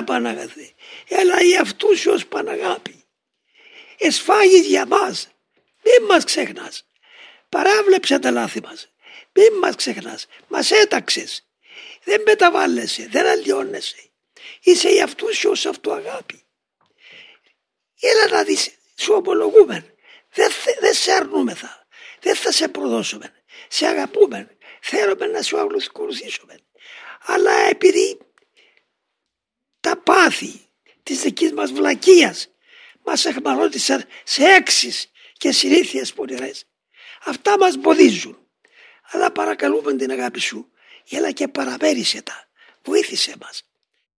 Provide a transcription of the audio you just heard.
Έλα Παναγαθέ, έλα η αυτού σου ως Παναγάπη. Εσφάγεις για μας, μην μας ξεχνάς. Παράβλεψε τα λάθη μας, μην μας ξεχνάς, μας έταξες. Δεν μεταβάλλεσαι, δεν αλλιώνεσαι. Είσαι η αυτού σου ως αγάπη. Έλα να δεις, σου ομολογούμε, δεν, δεν σε αρνούμεθα, δεν θα σε προδώσουμε, σε αγαπούμε, θέλουμε να σου ακολουθήσουμε. Αλλά επειδή τα πάθη της δικής μας βλακείας μας εχμαλώτησαν σε έξις και συνήθειες πονηρές. Αυτά μας μποδίζουν. Αλλά παρακαλούμε την αγάπη σου, έλα και παραμέρισε τα, βοήθησε μας.